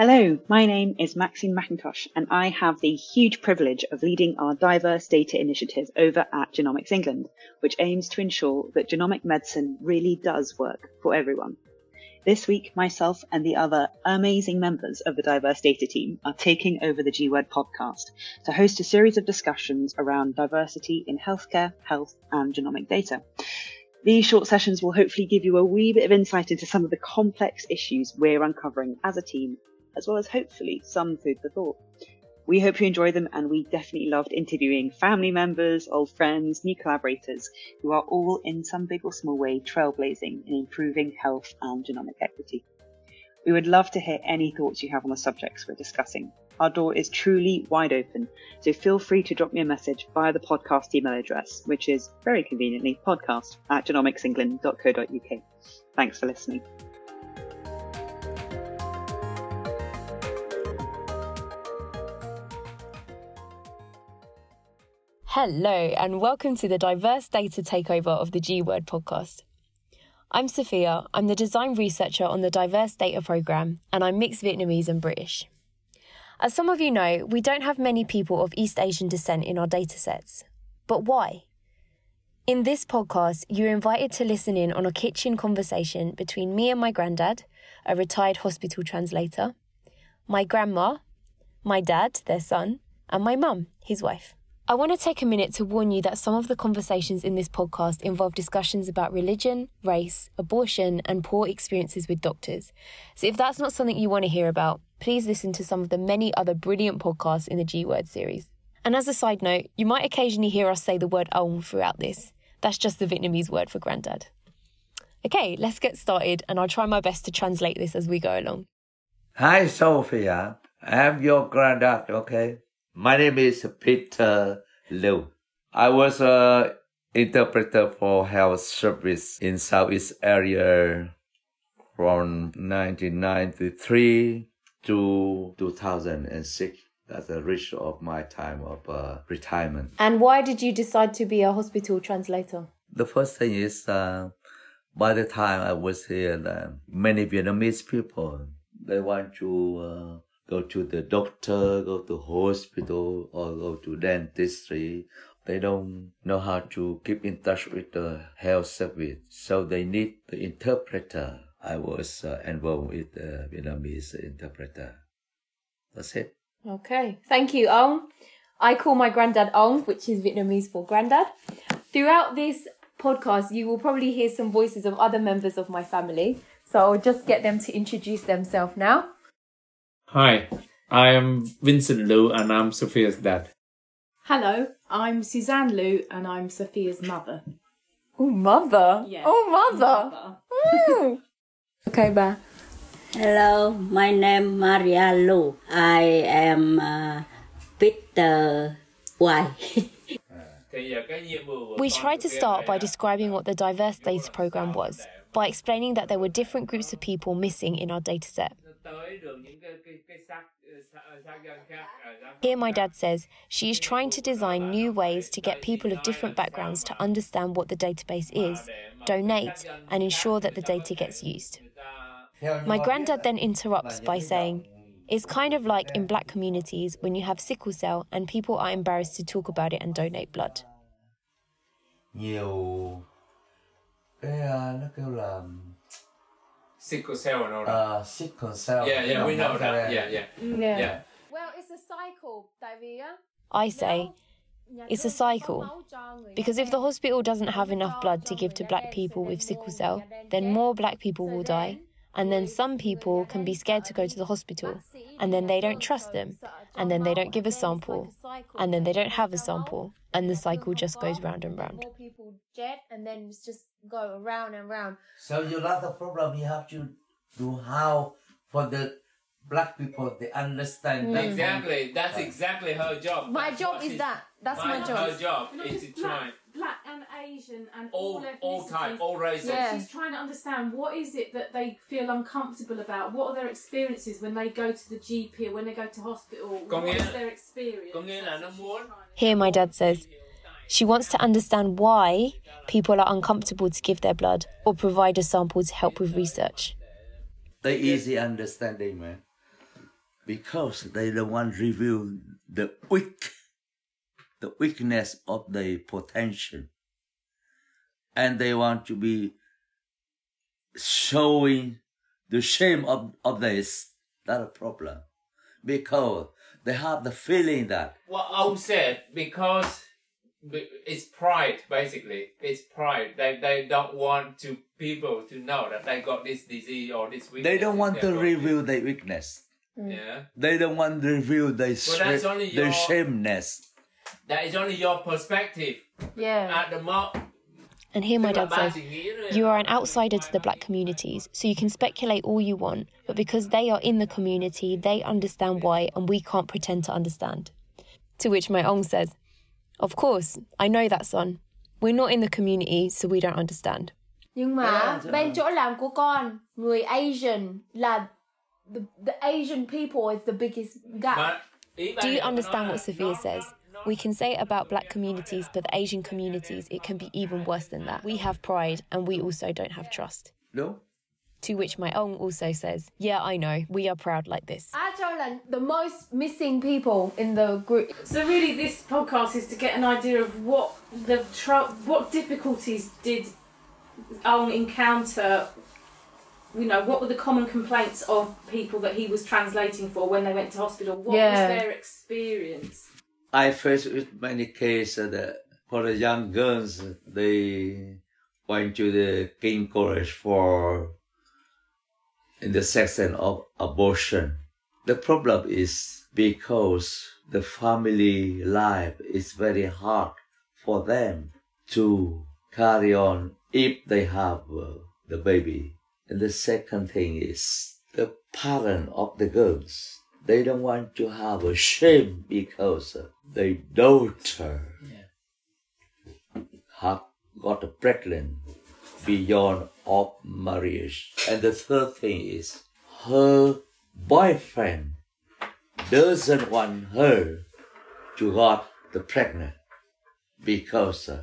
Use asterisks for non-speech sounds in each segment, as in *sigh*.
Hello, my name is Maxine McIntosh, and I have the huge privilege of leading our diverse data initiative over at Genomics England, which aims to ensure that genomic medicine really does work for everyone. This week, myself and the other amazing members of the Diverse Data team are taking over the G Word podcast to host a series of discussions around diversity in healthcare, health, and genomic data. These short sessions will hopefully give you a wee bit of insight into some of the complex issues we're uncovering as a team as well as hopefully some food for thought. We hope you enjoy them, and we definitely loved interviewing family members, old friends, new collaborators who are all in some big or small way trailblazing in improving health and genomic equity. We would love to hear any thoughts you have on the subjects we're discussing. Our door is truly wide open, so feel free to drop me a message via the podcast email address, which is very conveniently podcast at genomicsengland.co.uk. Thanks for listening. Hello, and welcome to the Diverse Data Takeover of the G Word podcast. I'm Sophia, I'm the design researcher on the Diverse Data Programme, and I'm mixed Vietnamese and British. As some of you know, we don't have many people of East Asian descent in our datasets. But why? In this podcast, you're invited to listen in on a kitchen conversation between me and my granddad, a retired hospital translator, my grandma, my dad, their son, and my mum, his wife. I want to take a minute to warn you that some of the conversations in this podcast involve discussions about religion, race, abortion, and poor experiences with doctors. So if that's not something you want to hear about, please listen to some of the many other brilliant podcasts in the G Word series. And as a side note, you might occasionally hear us say the word Ong throughout this. That's just the Vietnamese word for granddad. Okay, let's get started, and I'll try my best to translate this as we go along. Hi, Sophia. I'm your granddad, okay? My name is Peter Luu. I was a interpreter for health service in Southeast area from 1993 to 2006. That's the reach of my time of uh, retirement. And why did you decide to be a hospital translator? The first thing is, uh, by the time I was here, uh, many Vietnamese people they want to uh, go to the doctor, go to hospital, or go to dentistry. They don't know how to keep in touch with the health service, so they need the interpreter. I was uh, involved with the Vietnamese interpreter. That's it. Okay, thank you, Ong. I call my granddad Ong, which is Vietnamese for granddad. Throughout this podcast, you will probably hear some voices of other members of my family. So I'll just get them to introduce themselves now. Hi, I am Vincent Luu and I'm Sophia's dad. Hello, I'm Suzanne Luu and I'm Sophia's mother. Oh, mother. Yeah, Oh, mother. Mm. *laughs* okay, ba. Hello, my name Maria Luu. I am uh, Peter Y. We tried to start by describing what the Diverse Data Programme was, by explaining that there were different groups of people missing in our dataset. Here, my dad says she is trying to design new ways to get people of different backgrounds to understand what the database is, donate, and ensure that the data gets used. My granddad then interrupts by saying, It's kind of like in black communities when you have sickle cell and people are embarrassed to talk about it and donate blood. Nhiều cái nó kêu là Sickle cell and all uh, sickle cell. Yeah, yeah, we know that. Yeah, yeah. Yeah. Well, it's a cycle, I say, it's a cycle. Because if the hospital doesn't have enough blood to give to black people with sickle cell, then more black people will die. And then some people can be scared to go to the hospital. And then they don't trust them. And then they don't give a sample. And then they don't have a sample. And the cycle just goes round and round. More people jet and then it's just go around and round. So you lot the problem you have to do how for the black people they understand that hmm. Exactly. That's exactly her job. My That's job is she's- that. That's my Her job. job Not is to try black, black and Asian and all, all all type, all races. Yeah. She's trying to understand what is it that they feel uncomfortable about. What are their experiences when they go to the GP or when they go to hospital? Có What nghĩa- is their experience? có nghĩa là nó muốn Here, my dad says, she wants to understand why people are uncomfortable to give their blood or provide a sample to help with research. they easy understanding man because they don't want to reveal the weak, the weakness of the potential, and they want to be showing the shame of, of this. That's a problem because they have the feeling that What I would say because b- it's pride basically. It's pride. They they don't want to people to know that they got this disease or this weakness. they don't want to reveal their weakness. this- Yeah, They don't want to reveal their, Well, that's shame, only their your- shameness. that is only your perspective Yeah. at the moment. And here my dad says, You are an outsider to the black communities, so you can speculate all you want, but because they are in the community, they understand why, and we can't pretend to understand. To which my ong says, Of course, I know that, son. We're not in the community, so we don't understand. Nhưng mà bên chỗ làm của con, người Asian là the, the Asian people is the biggest gap. Do you understand what Sophia says? no, no. We can say it about black communities, but the Asian communities, it can be even worse than that. We have pride, and we also don't have trust. No? To which my ong also says, Yeah, I know, we are proud like this. Á Châu the most missing people in the group. So really, this podcast is to get an idea of what the tr- what difficulties did Ong encounter. You know, what were the common complaints of people that he was translating for when they went to hospital? What Yeah. was their experience? I faced with many cases that for the young girls, they went to the King College for in the section of abortion. The problem is because the family life is very hard for them to carry on if they have uh, the baby. And the second thing is the parent of the girls. They don't want to have a shame because their daughter have got pregnant beyond of marriage. And the third thing is her boyfriend doesn't want her to got the pregnant because uh,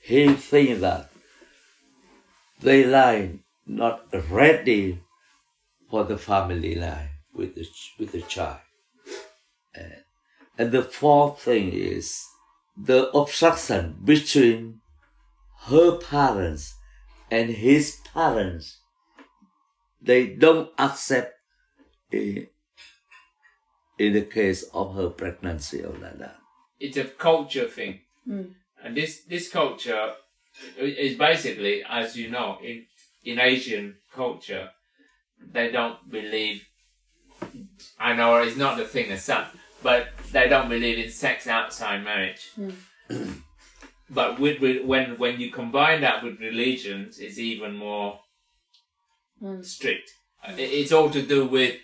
he think that they lie not ready for the family life with the, with the child. And the fourth thing is the obstruction between her parents and his parents. They don't accept in, in the case of her pregnancy or like that. it's a culture thing, hmm. and this this culture is basically, as you know, in in Asian culture, they don't believe. I know it's not the thing as such, but they don't believe in sex outside marriage. Hmm. *clears throat* but with, with when when you combine that with religions, it's even more strict. It- It's all to do with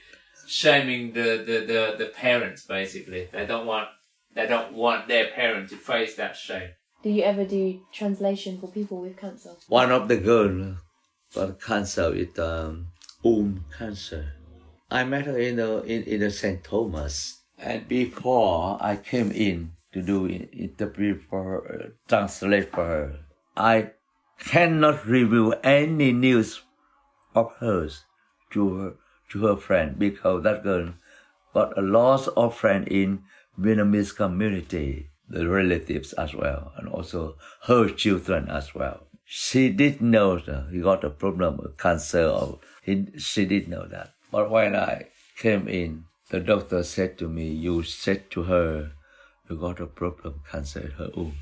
shaming the, the, the, the parents basically. They don't want they don't want their parent to face that shame. Do you ever do translation for people with cancer? One of the girl got cancer with um, womb cancer. I met her in the in, in the St. Thomas, and before I came in to do in- interpret for her, uh, translate for her, I cannot reveal any news of hers to her to her friend because that girl got a lot of friend in Vietnamese community, the relatives as well, and also her children as well. She did know that he got a problem with cancer, or he, she did know that. But when I came in, the doctor said to me, "You said to her, you got a problem, cancer in her womb."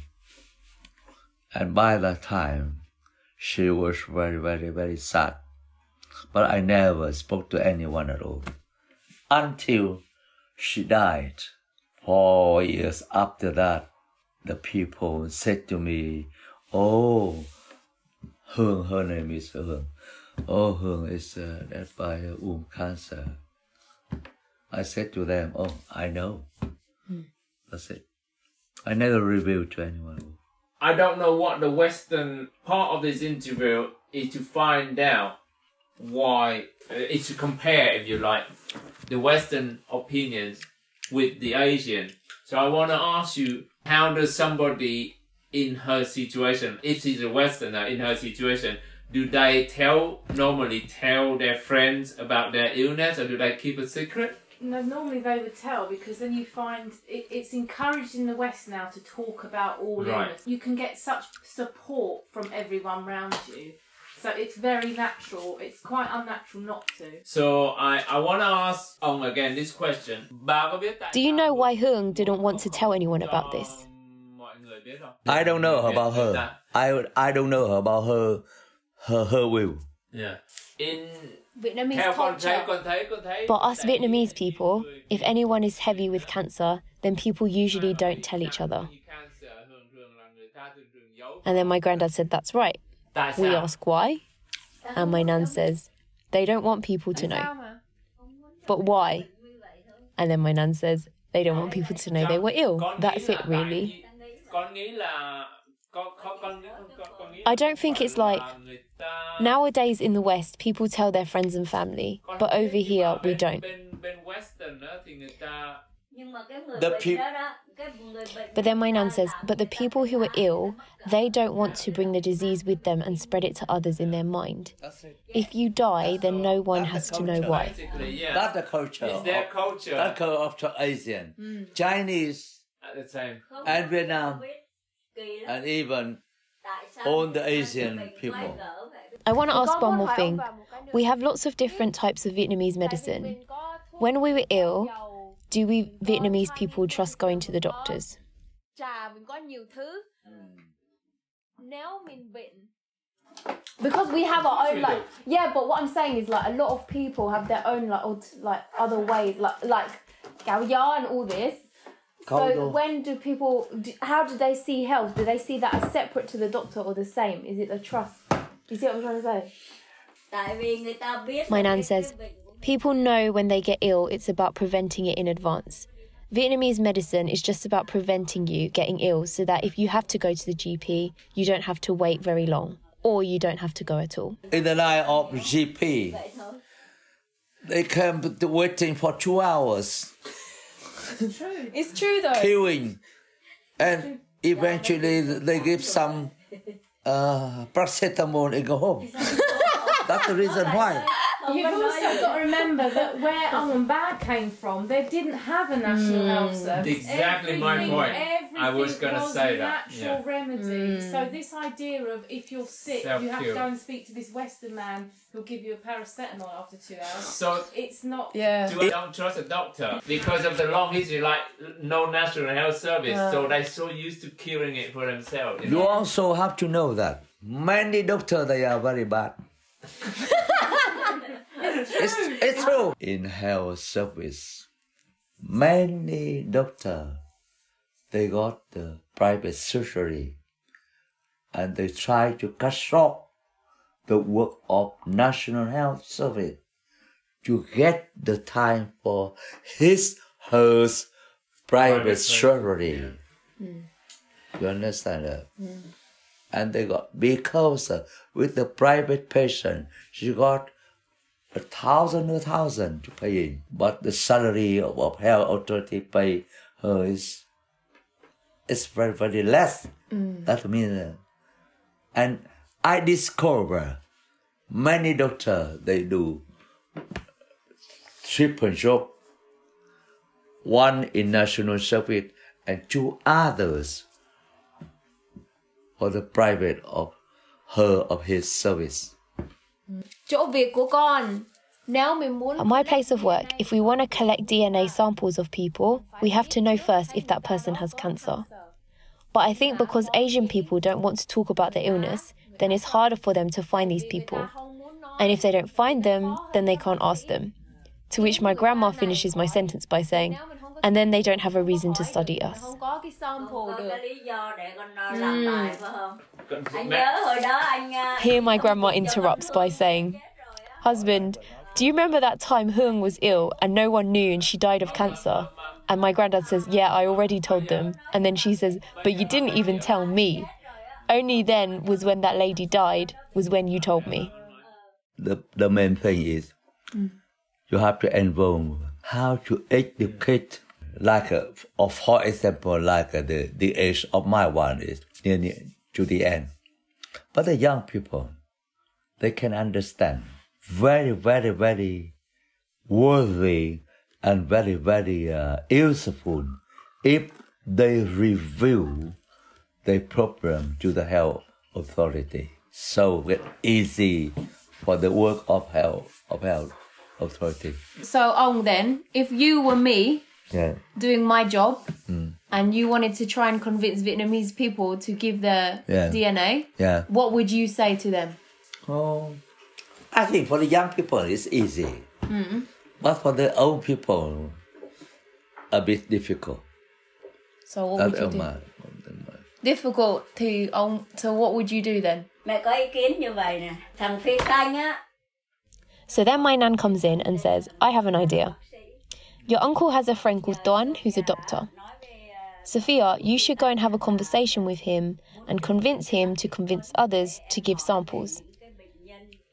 And by that time, she was very, very, very sad. But I never spoke to anyone at all until she died. Four years after that, the people said to me, Oh, Hương, her name is Hương. Oh, Hương is uh, dead by womb cancer. I said to them, Oh, I know. That's it. I never revealed to anyone. I don't know what the Western part of this interview is to find out why uh, it's to compare, if you like, the Western opinions with the Asian. So I want to ask you, how does somebody in her situation, if she's a Westerner in her situation, do they tell normally tell their friends about their illness or do they keep a secret? No, normally they would tell because then you find it, it's encouraged in the West now to talk about all Right. illness. You can get such support from everyone around you, so it's very natural. It's quite unnatural not to. So I, I want to ask ông again this question. Bà có biết tại Do you know why Hung didn't want to tell anyone about this? mọi người biết không? I don't know about her. I I don't know about her her her will. Yeah. In Vietnamese theo con thấy culture. con thấy con thấy But us Vietnamese people, if anyone is heavy with cancer, then people usually don't tell each other. Cancer thường thường là người ta thường thường giấu. And then my granddad said, That's right. We ask why, and my nan says, They don't want people to know. But why? And then my nan says, They don't want people to know they were ill. That's it, really. I don't think it's like- Nowadays in the West, people tell their friends and family, but over here, we don't. Bên bên Western á, thì người ta nhưng mà cái người The bệnh peop- đó đó cái người bệnh But then my người nan says, but the people who are ill, they don't want to bring the disease with them and spread it to others in their mind. If you die, then no one has to know why. yeah That's the culture. it's their of- culture That's culture of Asian, hmm. Chinese, at the same không and Vietnam, biết. Kỳ lắm. and even Tại sao all the Asian people. quay gở vậy? I want to ask one more thing. ông bà một cái nữa. We have lots of different types of Vietnamese medicine. mình có thuốc When we were ill, do we Vietnamese people trust going to the doctors? trà mình có nhiều thứ nếu mình bệnh because we have our own like yeah but what I'm saying is like a lot of people have their own like old, like other ways like like gạo gió and all this so Culture. when do people do, how do they see health? Do they see that as separate to the doctor or the same? Is it a trust? You see what I'm trying to say? Tại vì người ta biết My nan says, cái bệnh của People know when they get ill, it's about preventing it in advance. Vietnamese medicine is just about preventing you getting ill so that if you have to go to the GP, you don't have to wait very long or you don't have to go at all. In the line of GP, they came to waiting for two hours, *laughs* it's true. Though. Queuing, and eventually they give some uh, paracetamol and go home. *laughs* That's the reason why. You've also got to remember that where *laughs* Ong Bad came from, they didn't have a national hmm. health service. Exactly my Everything- point. I was gonna say that, Natural yeah. remedy. So this idea of if you're sick, you have to go and speak to this Western man who'll give you a paracetamol after two hours. so It's not. yeah do I don't trust a doctor because of the long history, like no national health service. So they're so used to curing it for themselves. you You know? also have to know that many doctors they are very bad. *laughs* it's, it's true. In health service, many doctor they got the private surgery, and they try to cut short the work of national health service to get the time for his her private, Private surgery. You understand that? And they got because uh, with the private patient, she got a thousand a thousand to pay in, but the salary of, of health authority pay her is is very very less. That means, uh, and I discover many doctor they do triple job, one in national service and two others for the private of her of his service. Chỗ việc của con nếu mình muốn At my place of work, if we want to collect DNA samples of people, we have to know first if that person has cancer. But I think because Asian people don't want to talk about their illness, then it's harder for them to find these people. And if they don't find them, then they can't ask them. To which my grandma finishes my sentence by saying, and then they don't have a reason to study us. không có cái sample được cái lý do để con nó làm bài phải không anh Mẹ- nhớ hồi đó anh Here, my grandma interrupts by saying, Husband, do you remember that time Hung was ill and no one knew and she died of cancer? And my granddad says, Yeah, I already told them. And then she says, But you didn't even tell me. Only then was when that lady died, was when you told me. The the main thing is you have to involve how to educate like uh, of for example like uh, the the age of my one is near, near to the end but the young people they can understand very, very, very worthy and very, very uh, useful if they reveal their problem to the health authority. So it's easy for the work of health of health authority. So, Ong, then, if you were me Yeah. doing my job Mm. and you wanted to try and convince Vietnamese people to give their Yeah. DNA, Yeah. what would you say to them? Oh, I think for the young people it's easy, but for the old people, a bit difficult. So, what would you do? Difficult to Ong. So, what would you do then? Mẹ có ý kiến như vậy nè. Thằng Phi Khanh á. So then my nan comes in and says, I have an idea. Your uncle has a friend called Don who's a doctor. Sophia, you should go and have a conversation with him and convince him to convince others to give samples.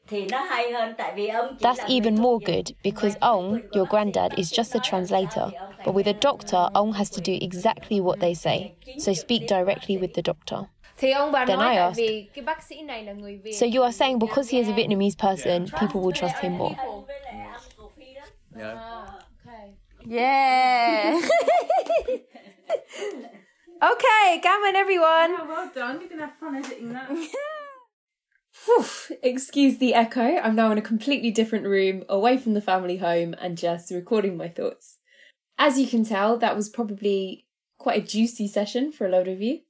Thì nó hay hơn tại vì ông chỉ That's even more good because Ong, your granddad, is just a translator. But with a doctor, Ong has to do exactly what they say. So speak directly with the doctor. Thì ông bà Then I tại asked. vì cái bác sĩ này là người Việt. So you are saying because he is a Vietnamese person, people will trust him more. Với lại ăn của Phi đó. yeah. Okay. Yeah. *laughs* okay, come on, everyone. Oh, well done. You're going to have fun editing that. *laughs* Whew, excuse the echo. I'm now in a completely different room, away from the family home, and just recording my thoughts. As you can tell, that was probably quite a juicy session for a lot of you.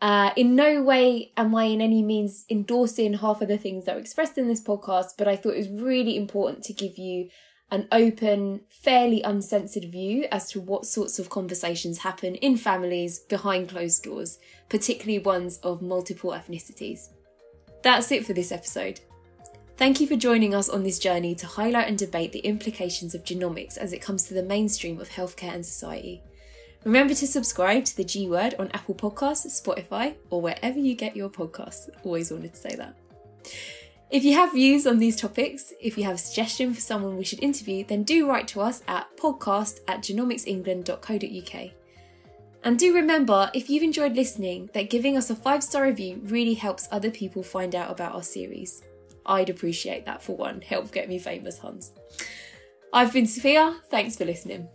Uh, in no way am I in any means endorsing half of the things that were expressed in this podcast, but I thought it was really important to give you an open, fairly uncensored view as to what sorts of conversations happen in families behind closed doors, particularly ones of multiple ethnicities. That's it for this episode. Thank you for joining us on this journey to highlight and debate the implications of genomics as it comes to the mainstream of healthcare and society. Remember to subscribe to the G Word on Apple Podcasts, Spotify, or wherever you get your podcasts. Always wanted to say that. If you have views on these topics, if you have a suggestion for someone we should interview, then do write to us at podcast at genomicsengland.co.uk. And do remember, if you've enjoyed listening, that giving us a five star review really helps other people find out about our series. I'd appreciate that for one. Help get me famous, Hans. I've been Sophia. Thanks for listening.